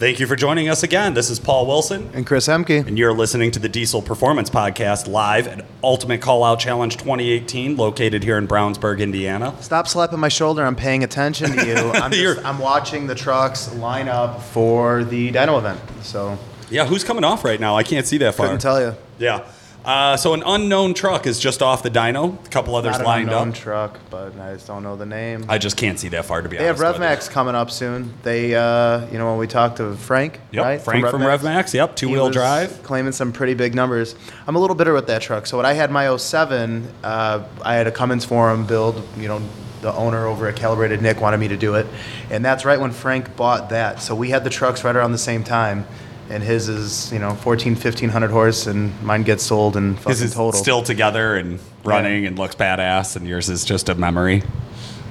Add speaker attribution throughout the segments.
Speaker 1: Thank you for joining us again. This is Paul Wilson,
Speaker 2: And Chris Emke.
Speaker 1: and you're listening to the Diesel Performance Podcast live at Ultimate Call Out Challenge 2018, located here in Brownsburg, Indiana.
Speaker 2: Stop slapping my shoulder. I'm paying attention to you. I'm, just, I'm watching the trucks line up for the dyno event. So
Speaker 1: Yeah, who's coming off right now? I can't see that far.
Speaker 2: couldn't tell you.
Speaker 1: Yeah. Uh, so an unknown truck is just off the dyno. A couple others
Speaker 2: Not an
Speaker 1: lined
Speaker 2: unknown
Speaker 1: up.
Speaker 2: truck, but I just don't know the name.
Speaker 1: I just can't see that far to be honest.
Speaker 2: they have
Speaker 1: with.
Speaker 2: RevMax coming up soon. They, uh, you know, when we talked to Frank,
Speaker 1: Yep,
Speaker 2: right?
Speaker 1: Frank from RevMax. Yep, two-wheel drive.
Speaker 2: claiming some pretty big numbers. I'm a little bitter with that truck. So when I had my 07, uh, I had a Cummins Forum build. You know, the owner over at Calibrated Nick wanted me to do it, and that's right when Frank bought that. So we had the trucks right around the same time. And his is, you know, 14, 1500 horse, and mine gets sold and fucking
Speaker 1: His is
Speaker 2: total.
Speaker 1: still together and running and looks badass, and yours is just a memory.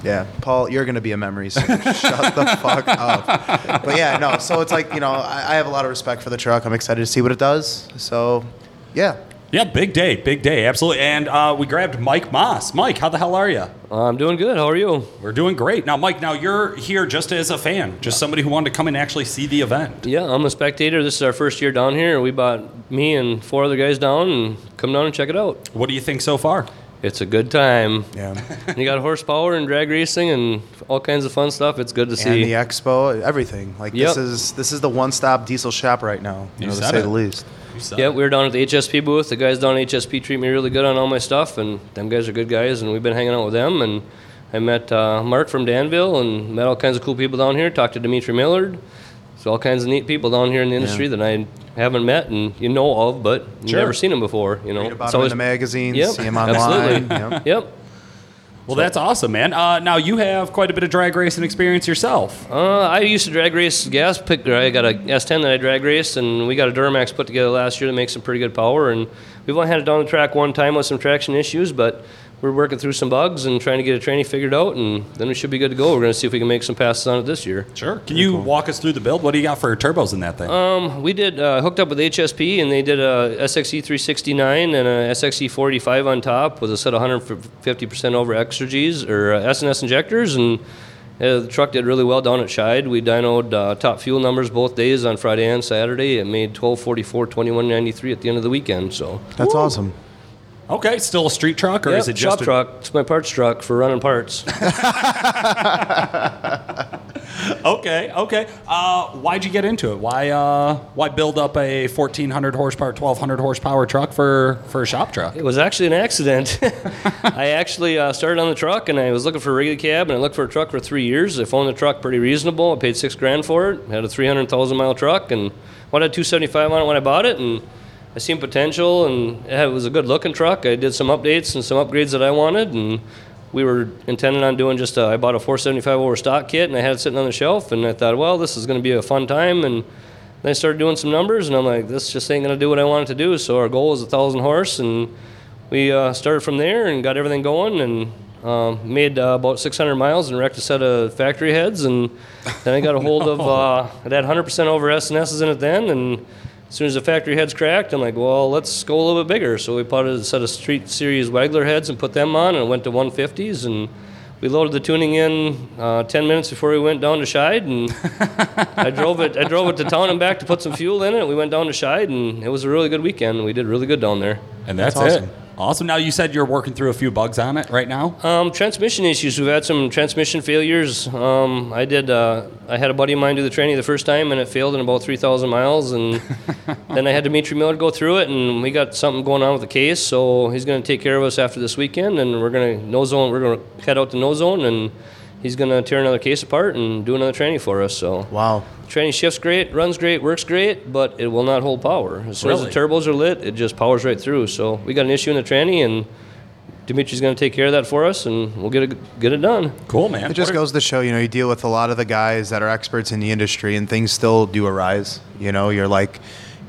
Speaker 2: Yeah, Paul, you're gonna be a memory. So shut the fuck up. But yeah, no. So it's like you know, I, I have a lot of respect for the truck. I'm excited to see what it does. So, yeah,
Speaker 1: Yeah, big day, big day, absolutely. And uh, we grabbed Mike Moss. Mike, how the hell are you?
Speaker 3: I'm doing good. How are you?
Speaker 1: We're doing great. Now, Mike, now you're here just as a fan, just somebody who wanted to come and actually see the event.
Speaker 3: Yeah, I'm a spectator. This is our first year down here. We bought me and four other guys down and come down and check it out.
Speaker 1: What do you think so far?
Speaker 3: It's a good time.
Speaker 2: yeah.
Speaker 3: you got horsepower and drag racing and all kinds of fun stuff. It's good to see.
Speaker 2: And
Speaker 3: see.
Speaker 2: the expo, everything. Like
Speaker 3: Yep.
Speaker 2: this is this is the one-stop diesel shop right now. You,
Speaker 1: You
Speaker 2: know, to say
Speaker 1: it.
Speaker 2: the least.
Speaker 3: yeah, we were down at the HSP booth. The guys down at HSP treat me really good on all my stuff, and them guys are good guys, and we've been hanging out with them. And I met uh, Mark from Danville and met all kinds of cool people down here. Talked to Dimitri Millard. So all kinds of neat people down here in the industry that I haven't met and you know of, but
Speaker 1: Sure.
Speaker 3: never seen them before. You know,
Speaker 2: Read about
Speaker 3: It's
Speaker 2: them in the magazines,
Speaker 3: Yep,
Speaker 2: see them online.
Speaker 3: absolutely.
Speaker 2: Yep.
Speaker 3: Yep.
Speaker 1: Well, that's awesome, man. Uh, now, you have quite a bit of drag racing experience yourself.
Speaker 3: Uh, I used to drag race gas picker. I got a S10 that I drag raced, and we got a Duramax put together last year that makes some pretty good power. And we've only had it down the track one time with some traction issues, but we're working through some bugs and trying to get a training figured out, and then we should be good to go. We're going to see if we can make some passes on it this year.
Speaker 1: Sure. Can you walk us through the build? What do you got for turbos in that thing?
Speaker 3: Um, we did uh, hooked up with HSP, and they did a SXE 369 and a SXE 485 on top with a set of 150% over Exergys or uh, S&S injectors, and uh, the truck did really well down at Scheid. We dynoed uh, top fuel numbers both days on Friday and Saturday. It made 1244, 2193 at the end of the weekend. So
Speaker 2: That's awesome.
Speaker 1: Okay, still a street truck, or
Speaker 3: Yep,
Speaker 1: is it
Speaker 3: shop
Speaker 1: a-
Speaker 3: truck? It's my parts truck for running parts.
Speaker 1: Okay, okay. Uh, why'd you get into it? Why, uh, why build up a 1400 horsepower, 1200 horsepower truck for for a shop truck?
Speaker 3: It was actually an accident. I actually uh, started on the truck and I was looking for a regular cab and I looked for a truck for three years. I found the truck pretty reasonable. I paid six grand for it. Had a 300,000 mile truck and what had 275 on it when I bought it and I seen potential and it was a good looking truck. I did some updates and some upgrades that I wanted and we were intending on doing just a, I bought a 475 over stock kit and I had it sitting on the shelf and I thought, well, this is going to be a fun time and then I started doing some numbers and I'm like, this just ain't going to do what I wanted to do. So our goal was a thousand horse and we uh, started from there and got everything going and um, made uh, about 600 miles and wrecked a set of factory heads. And then I got a hold of, uh, it had 100% over S&S's in it then. And as soon as the factory heads cracked, I'm like, well, let's go a little bit bigger. So we put a set of Street Series Wagler heads and put them on and it went to 150s. And we loaded the tuning in uh, 10 minutes before we went down to Scheid. And I drove it. I drove it to town and back to put some fuel in it. We went down to Scheid, and it was a really good weekend. We did really good down there.
Speaker 1: And that's,
Speaker 2: That's
Speaker 1: it.
Speaker 2: Awesome.
Speaker 1: Now you said you're working through a few bugs on it right now.
Speaker 3: Um, transmission issues. We've had some transmission failures. Um, I did. Uh, I had a buddy of mine do the training the first time, and it failed in about 3,000 miles. And then I had Dimitri Miller go through it, and we got something going on with the case. So he's going to take care of us after this weekend, and we're going to no zone. We're going to head out to no zone, and he's going to tear another case apart and do another training for us. So
Speaker 2: Wow.
Speaker 3: training shifts great, runs great, works great, but it will not hold power. As soon as the turbos are lit, it just powers right through. So we got an issue in the tranny, and Dimitri's going to take care of that for us, and we'll get it get it done.
Speaker 1: Cool, man.
Speaker 2: It just goes to show, you know, you deal with a lot of the guys that are experts in the industry, and things still do arise. You know, you're like,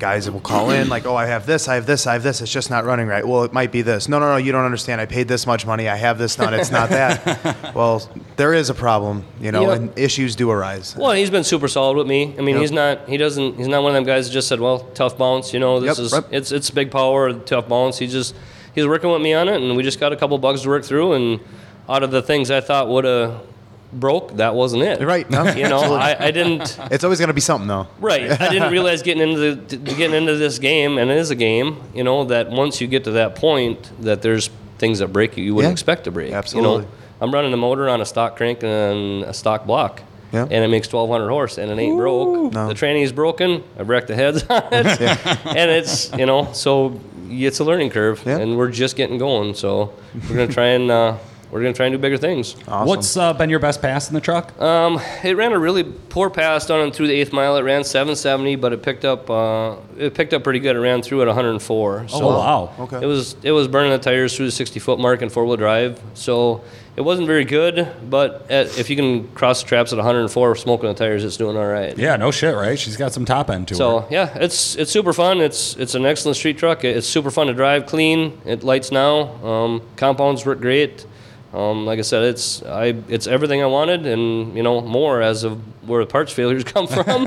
Speaker 2: guys that will call in like, "Oh, I have this, I have this, I have this. It's just not running right." Well, it might be this. No, no, no, you don't understand. I paid this much money. I have this done. It's not that. well, there is a problem, you know,
Speaker 3: Yeah.
Speaker 2: and issues do arise.
Speaker 3: Well, he's been super solid with me. I mean,
Speaker 2: Yep.
Speaker 3: he's not he doesn't he's not one of them guys that just said, "Well, tough bounce." You know, this
Speaker 2: Yep,
Speaker 3: is
Speaker 2: right.
Speaker 3: it's it's big power, tough bounce. He just he's working with me on it, and we just got a couple bugs to work through. And out of the things I thought would have broke, that wasn't it.
Speaker 2: Right, no,
Speaker 3: You know. I, I didn't.
Speaker 2: It's always going to be something, though.
Speaker 3: Right. I didn't realize getting into the, getting into this game, and it is a game. You know that once you get to that point, that there's things that break you you wouldn't
Speaker 2: Yeah.
Speaker 3: expect to break.
Speaker 2: Absolutely.
Speaker 3: You know, I'm running a motor on a stock crank and a stock block.
Speaker 2: Yeah.
Speaker 3: And it makes 1,200 horse, and it ain't broke.
Speaker 2: No.
Speaker 3: The tranny is broken. I wrecked the heads on it, and it's you know so it's a learning curve,
Speaker 2: Yeah.
Speaker 3: and we're just getting going. So we're gonna try and uh, we're gonna try and do bigger things.
Speaker 2: Awesome.
Speaker 1: What's uh, been your best pass in the truck?
Speaker 3: Um, it ran a really poor pass down and through the eighth mile. It ran 770, but it picked up uh, it picked up pretty good. It ran through at 104. So
Speaker 1: oh wow.
Speaker 2: Okay.
Speaker 3: It was it was burning the tires through the 60 foot mark in four wheel drive. So it wasn't very good, but at, if you can cross the traps at 104 smoking the tires, it's doing all right.
Speaker 1: Yeah, no shit, right? She's got some top end to her.
Speaker 3: So yeah, it's it's super fun. It's it's an excellent street truck. It's super fun to drive, clean. It lights now. Um, compounds work great. Um, like I said, it's I it's everything I wanted, and you know more as of where the parts failures come from.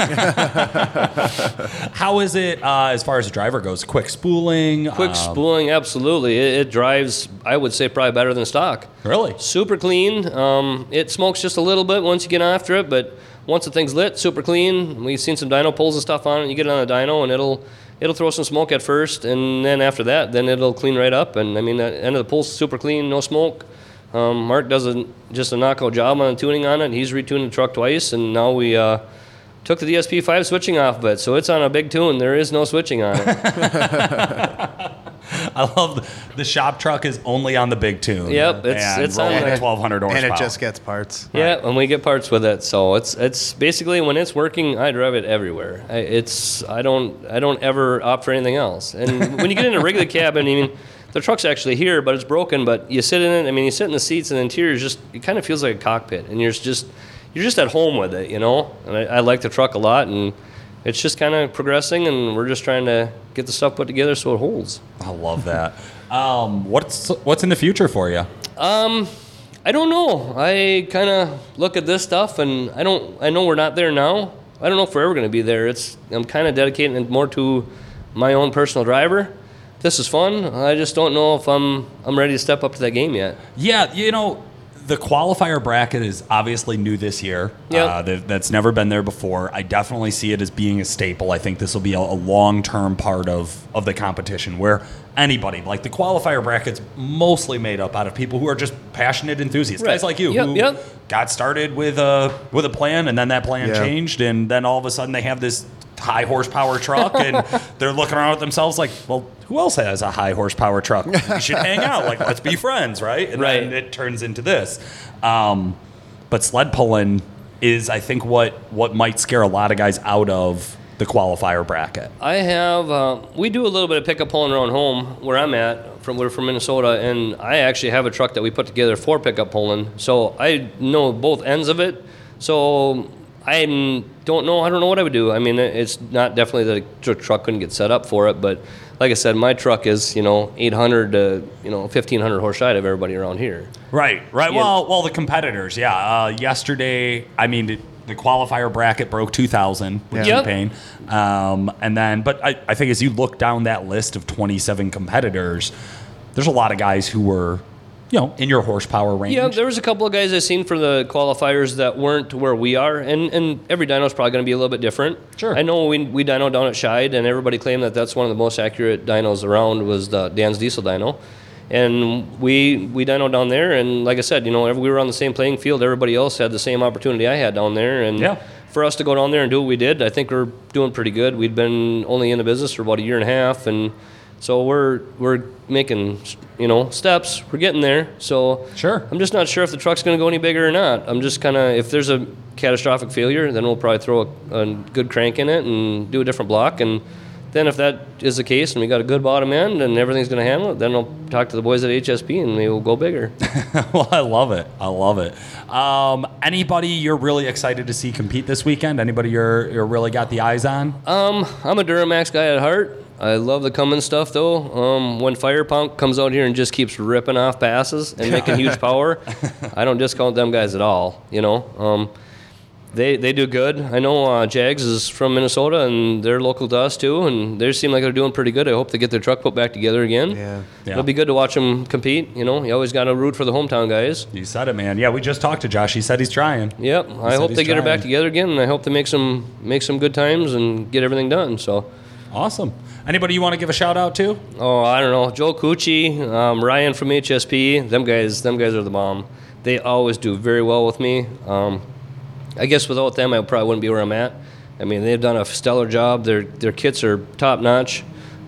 Speaker 1: How is it uh, as far as the driver goes? Quick spooling.
Speaker 3: Quick
Speaker 1: um,
Speaker 3: spooling, absolutely. It, it drives, I would say, probably better than stock.
Speaker 1: Really?
Speaker 3: Super clean. Um, it smokes just a little bit once you get after it, but once the thing's lit, super clean. We've seen some dyno pulls and stuff on it. You get it on a dyno, and it'll it'll throw some smoke at first, and then after that, then it'll clean right up. And I mean, the end of the pull's super clean, no smoke. Um, Mark does a, just a knockout job on the tuning on it. He's retuned the truck twice, and now we uh, took the DSP5 switching off of it, so it's on a big tune. There is no switching on it.
Speaker 1: I love the, the shop truck is only on the big tune.
Speaker 3: Yep, it's-
Speaker 1: and
Speaker 3: it's on
Speaker 1: rolling
Speaker 3: there.
Speaker 1: at 1200 horsepower.
Speaker 2: and it just gets parts.
Speaker 3: Yeah, and we get parts with it, so it's it's basically when it's working, I drive it everywhere. I, it's I don't I don't ever opt for anything else. And when you get in a regular cabin, I mean, the truck's actually here, but it's broken. But you sit in it. I mean, you sit in the seats, and the interior is just it kind of feels like a cockpit, and you're just you're just at home with it, you know. And I, I like the truck a lot, and it's just kind of progressing, and we're just trying to get the stuff put together so it holds.
Speaker 1: I love that. Um, what's what's in the future for you?
Speaker 3: Um, I don't know. I kind of look at this stuff, and I don't. I know we're not there now. I don't know if we're ever going to be there. It's. I'm kind of dedicating it more to my own personal driver. This is fun. I just don't know if I'm. I'm ready to step up to that game yet.
Speaker 1: Yeah, you know, the qualifier bracket is obviously new this year.
Speaker 3: Yep.
Speaker 1: Uh, that, that's never been there before. I definitely see it as being a staple. I think this will be a, a long term part of, of the competition where anybody, like the qualifier bracket's mostly made up out of people who are just passionate enthusiasts.
Speaker 3: Right.
Speaker 1: Guys like you
Speaker 3: Yep,
Speaker 1: who
Speaker 3: yep.
Speaker 1: got started with a, with a plan and then that plan
Speaker 2: Yeah.
Speaker 1: changed and then all of a sudden they have this high horsepower truck and they're looking around at themselves like, well, who else has a high horsepower truck? We should hang out. Like, let's be friends, right? And
Speaker 3: Right.
Speaker 1: then it turns into this. Um, but sled pulling is, I think, what what might scare a lot of guys out of the qualifier bracket.
Speaker 3: I have. Uh, we do a little bit of pickup pulling around home where I'm at. From we're from Minnesota, and I actually have a truck that we put together for pickup pulling. So I know both ends of it. So I don't know. I don't know what I would do. I mean, it's not definitely that the truck couldn't get set up for it, but like I said, my truck is you know 800 to you know 1500 horse side of everybody around here.
Speaker 1: Right, right. Well, well, the competitors, yeah. Uh, yesterday, I mean, the qualifier bracket broke 2,000 with
Speaker 3: Yeah.
Speaker 1: T-Pain. Um, and then, but I, I think as you look down that list of 27 competitors, there's a lot of guys who were, you know, in your horsepower range.
Speaker 3: Yeah, there was a couple of guys I seen for the qualifiers that weren't where we are, and, and every dyno is probably going to be a little bit different.
Speaker 1: Sure.
Speaker 3: I know we, we dyno down at Scheid, and everybody claimed that that's one of the most accurate dynos around was the Dan's Diesel dyno. And we we dyno down there, and like I said, you know, we were on the same playing field. Everybody else had the same opportunity I had down there, and
Speaker 1: Yeah.
Speaker 3: for us to go down there and do what we did, I think we're doing pretty good. We'd been only in the business for about a year and a half, and so we're we're making you know steps. We're getting there. So
Speaker 1: Sure.
Speaker 3: I'm just not sure if the truck's going to go any bigger or not. I'm just kind of if there's a catastrophic failure, then we'll probably throw a, a good crank in it and do a different block. And then if that is the case and we got a good bottom end and everything's going to handle it, then I'll talk to the boys at HSP and maybe we'll go bigger.
Speaker 1: well, I love it. I love it. Um, anybody you're really excited to see compete this weekend? Anybody you're, you're really got the eyes on?
Speaker 3: Um, I'm a Duramax guy at heart. I love the Cummins stuff though. Um, when Firepunk comes out here and just keeps ripping off passes and making huge power, I don't discount them guys at all. You know, um, They they do good. I know uh, Jags is from Minnesota and they're local to us too, and they seem like they're doing pretty good. I hope they get their truck put back together again.
Speaker 2: Yeah.
Speaker 1: Yeah.
Speaker 3: It'll be good to watch them compete. You know, you always got to root for the hometown guys.
Speaker 1: You said it, man. Yeah, we just talked to Josh. He said he's trying.
Speaker 3: Yep. I hope
Speaker 1: he's
Speaker 3: they get her back together again, and I hope they make some make some good times and get everything done. So.
Speaker 1: Awesome. Anybody you want to give a shout out to?
Speaker 3: Oh, I don't know. Joe Cucci, um, Ryan from HSP. Them guys, them guys are the bomb. They always do very well with me. Um, I guess without them, I probably wouldn't be where I'm at. I mean, they've done a stellar job. Their their kits are top notch.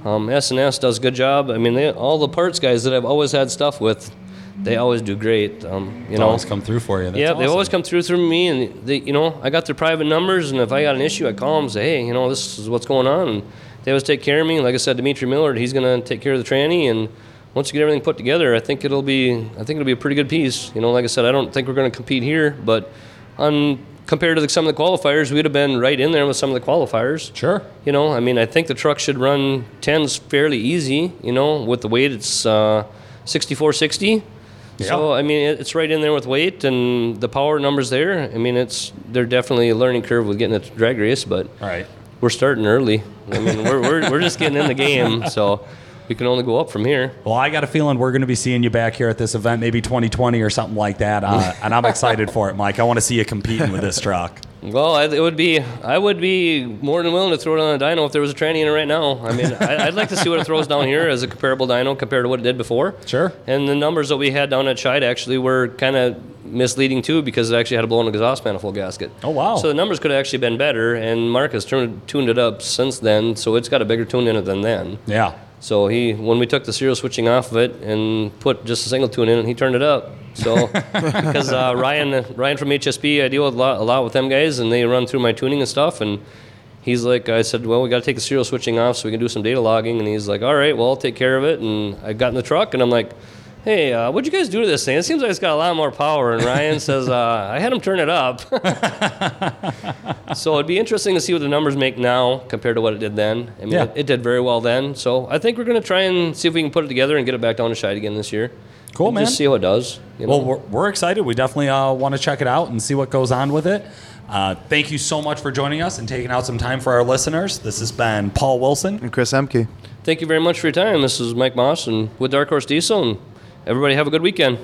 Speaker 3: Um, S&S does a good job. I mean, they, all the parts guys that I've always had stuff with, they always do great. Um, you
Speaker 1: They
Speaker 3: know,
Speaker 1: always come through for you. That's
Speaker 3: yeah, they always come through through me, and they, you know, I got their private numbers, and if I got an issue, I call them and say, hey, you know, this is what's going on, and they always take care of me. Like I said, Dimitri Millard, he's gonna take care of the tranny, and once you get everything put together, I think it'll be, I think it'll be a pretty good piece. You know, like I said, I don't think we're gonna compete here, but on compared to the, some of the qualifiers, we'd have been right in there with some of the qualifiers.
Speaker 1: Sure.
Speaker 3: You know, I mean, I think the truck should run tens fairly easy. You know, with the weight, it's uh, 6460. So
Speaker 1: Yeah.
Speaker 3: I mean, it's right in there with weight and the power numbers there. I mean, it's they're definitely a learning curve with getting a drag race, but
Speaker 1: All right.
Speaker 3: We're starting early. I mean, we're, we're, we're just getting in the game, so we can only go up from here.
Speaker 1: Well, I got a feeling we're going to be seeing you back here at this event, maybe 2020 or something like that. Uh, and I'm excited for it, Mike. I want to see you competing with this truck.
Speaker 3: Well, I, it would be I would be more than willing to throw it on a dyno if there was a tranny in it right now. I mean, I, I'd like to see what it throws down here as a comparable dyno compared to what it did before.
Speaker 1: Sure.
Speaker 3: And the numbers that we had down at Scheid actually were kind of misleading too because it actually had a blown exhaust manifold gasket.
Speaker 1: Oh, wow.
Speaker 3: So the numbers could have actually been better, and Mark has turned, tuned it up since then, so it's got a bigger tune in it than then.
Speaker 1: Yeah.
Speaker 3: So he, when we took the serial switching off of it and put just a single tune in it, he turned it up. So because uh, Ryan, Ryan from HSP, I deal with a lot, a lot with them guys, and they run through my tuning and stuff. And he's like, I said, well, we got to take the serial switching off so we can do some data logging. And he's like, all right, well, I'll take care of it. And I got in the truck, and I'm like. Hey, uh, what'd you guys do to this thing? It seems like it's got a lot more power. And Ryan says, uh, I had him turn it up. so it'd be interesting to see what the numbers make now compared to what it did then. I mean,
Speaker 1: Yeah.
Speaker 3: it, it did very well then. So I think we're going to try and see if we can put it together and get it back down to Scheid again this year.
Speaker 1: Cool,
Speaker 3: And
Speaker 1: man.
Speaker 3: Just see how it does. You know?
Speaker 1: Well, we're, we're excited. We definitely uh, want to check it out and see what goes on with it. Uh, thank you so much for joining us and taking out some time for our listeners. This has been Paul Wilson.
Speaker 2: And Chris Emke.
Speaker 3: Thank you very much for your time. This is Mike Moss and with Dark Horse Diesel. And everybody have a good weekend.